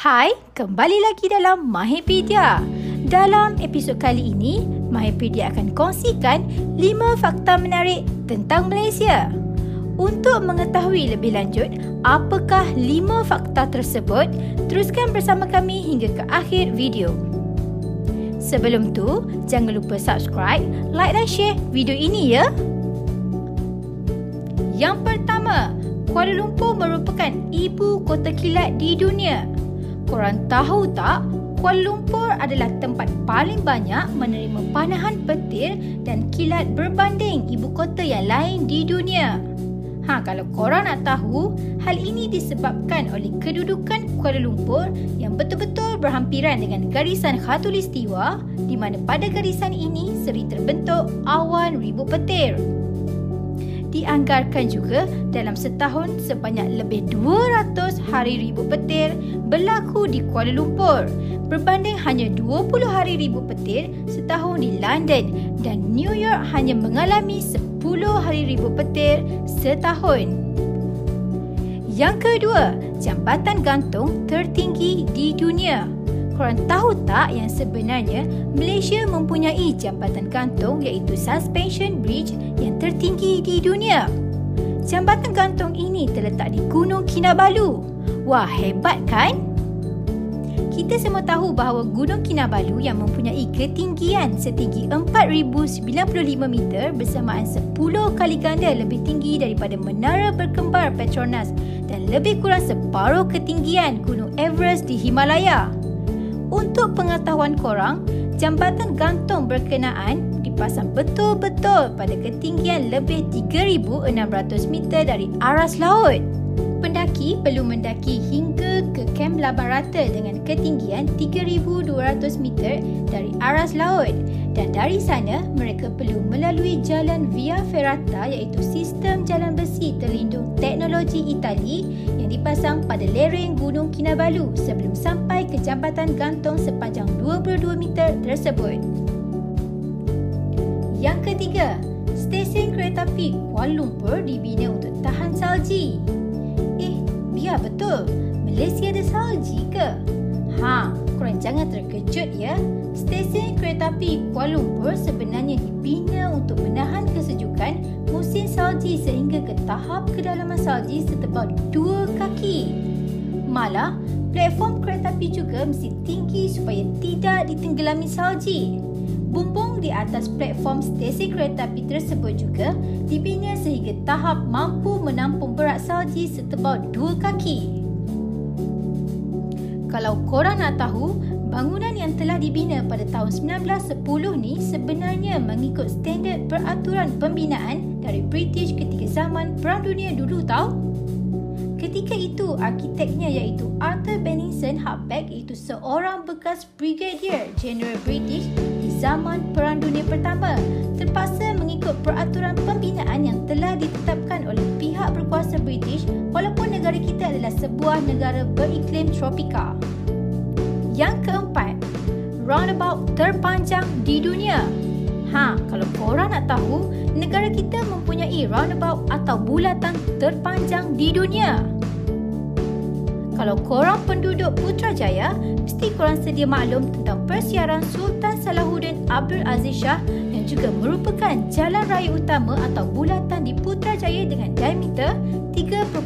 Hai, kembali lagi dalam Mahipedia. Dalam episod kali ini, Mahipedia akan kongsikan 5 fakta menarik tentang Malaysia. Untuk mengetahui lebih lanjut apakah 5 fakta tersebut, teruskan bersama kami hingga ke akhir video. Sebelum tu, jangan lupa subscribe, like dan share video ini ya. Yang pertama, Kuala Lumpur merupakan ibu kota kilat di dunia. Korang tahu tak, Kuala Lumpur adalah tempat paling banyak menerima panahan petir dan kilat berbanding ibu kota yang lain di dunia. Ha, kalau korang nak tahu, hal ini disebabkan oleh kedudukan Kuala Lumpur yang betul-betul berhampiran dengan garisan khatulistiwa di mana pada garisan ini sering terbentuk awan ribut petir dianggarkan juga dalam setahun sebanyak lebih 200 hari ribut petir berlaku di Kuala Lumpur berbanding hanya 20 hari ribut petir setahun di London dan New York hanya mengalami 10 hari ribut petir setahun. Yang kedua, jambatan gantung tertinggi di dunia. Korang tahu tak yang sebenarnya Malaysia mempunyai jambatan gantung iaitu Suspension Bridge yang tertinggi di dunia. Jambatan gantung ini terletak di Gunung Kinabalu. Wah, hebat kan? Kita semua tahu bahawa Gunung Kinabalu yang mempunyai ketinggian setinggi 4095 meter bersamaan 10 kali ganda lebih tinggi daripada menara berkembar Petronas dan lebih kurang separuh ketinggian Gunung Everest di Himalaya. Untuk pengetahuan korang, jambatan gantung berkenaan dipasang betul-betul pada ketinggian lebih 3,600 meter dari aras laut. Pendaki perlu mendaki hingga ke kem laban rata dengan ketinggian 3,200 meter dari aras laut dan dari sana mereka perlu melalui jalan Via Ferrata iaitu sistem jalan besi terlindung teknologi Itali yang dipasang pada lereng Gunung Kinabalu sebelum sampai ke jambatan gantung sepanjang 22 meter tersebut. Yang ketiga, stesen kereta api Kuala Lumpur dibina untuk tahan salji. Betul. Malaysia ada salji ke? Ha, korang jangan terkejut ya. Stesen kereta api Kuala Lumpur sebenarnya dibina untuk menahan kesejukan musim salji sehingga ke tahap kedalaman salji setebal dua kaki. Malah, platform kereta api juga mesti tinggi supaya tidak ditenggelami salji. Bumbung di atas platform stesen kereta api tersebut juga dibina sehingga tahap mampu menampung berat salji setebal dua kaki. Kalau korang nak tahu, bangunan yang telah dibina pada tahun 1910 ni sebenarnya mengikut standard peraturan pembinaan dari British ketika zaman Perang Dunia dulu tau. Ketika itu, arkiteknya iaitu Arthur Benningson Hubback iaitu seorang bekas Brigadier General British zaman Perang Dunia Pertama terpaksa mengikut peraturan pembinaan yang telah ditetapkan oleh pihak berkuasa British walaupun negara kita adalah sebuah negara beriklim tropika. Yang keempat, roundabout terpanjang di dunia. Ha, kalau korang nak tahu, negara kita mempunyai roundabout atau bulatan terpanjang di dunia. Kalau korang penduduk Putrajaya, mesti korang sedia maklum tentang persiaran Sultan Salahuddin Abdul Aziz Shah yang juga merupakan jalan raya utama atau bulatan di Putrajaya dengan diameter 3.5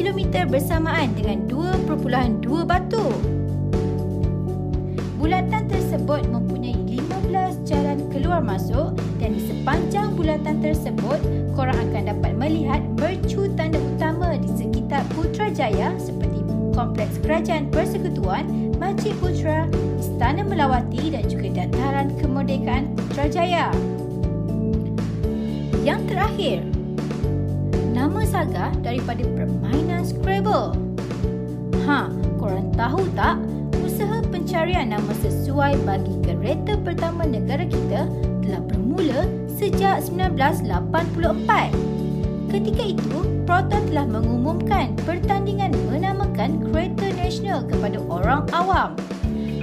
km bersamaan dengan 2.2 batu. Bulatan tersebut mempunyai 15 jalan keluar masuk dan di sepanjang bulatan tersebut Kerajaan Persekutuan, Masjid Putra, Istana Melawati dan juga Dataran Kemerdekaan Putrajaya. Yang terakhir, nama saga daripada permainan Scrabble. Ha, korang tahu tak usaha pencarian nama sesuai bagi kereta pertama negara kita telah bermula sejak 1984. Ketika itu, Proton telah mengumumkan pertandingan menamakan Kereta Nasional kepada orang awam.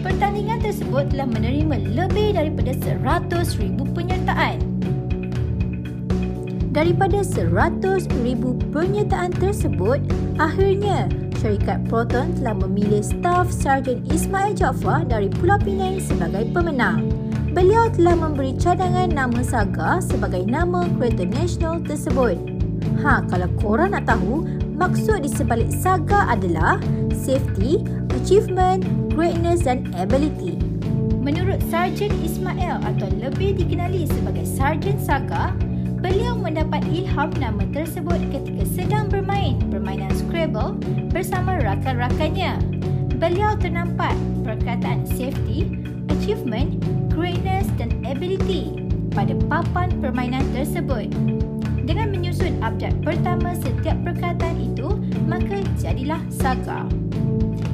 Pertandingan tersebut telah menerima lebih daripada 100,000 penyertaan. Daripada 100,000 penyertaan tersebut, akhirnya syarikat Proton telah memilih staf Sarjan Ismail Jaafar dari Pulau Pinang sebagai pemenang. Beliau telah memberi cadangan nama Saga sebagai nama kereta nasional tersebut. Ha, kalau korang nak tahu, maksud di sebalik Saga adalah safety, achievement, greatness dan ability. Menurut Sarjan Ismail atau lebih dikenali sebagai Sarjan Saga, Beliau mendapat ilham nama tersebut ketika sedang bermain permainan Scrabble bersama rakan-rakannya. Beliau ternampak perkataan safety, achievement, greatness dan ability pada papan permainan tersebut. Abjad pertama setiap perkataan itu, maka jadilah Saga.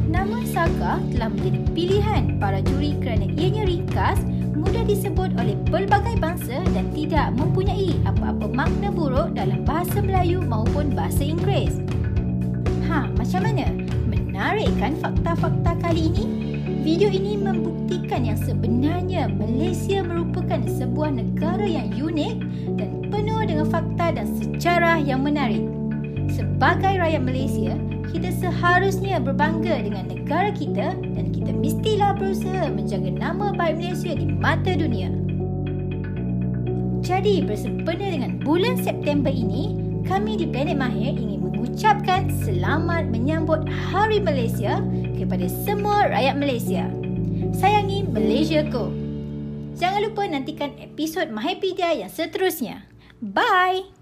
Nama Saga telah menjadi pilihan para juri kerana ianya ringkas mudah disebut oleh pelbagai bangsa dan tidak mempunyai apa-apa makna buruk dalam bahasa Melayu maupun bahasa Inggeris. Ha, macam mana? Menarik kan fakta-fakta kali ini? Video ini membuktikan yang sebenarnya Malaysia merupakan sebuah negara yang unik dan penuh dengan fakta dan sejarah yang menarik. Sebagai rakyat Malaysia, kita seharusnya berbangga dengan negara kita dan kita mestilah berusaha menjaga nama baik Malaysia di mata dunia. Jadi bersempena dengan bulan September ini, kami di Planet Mahir ingin mengucapkan selamat menyambut Hari Malaysia kepada semua rakyat Malaysia. Sayangi Malaysia Go! Jangan lupa nantikan episod Mahirpedia yang seterusnya. Bye!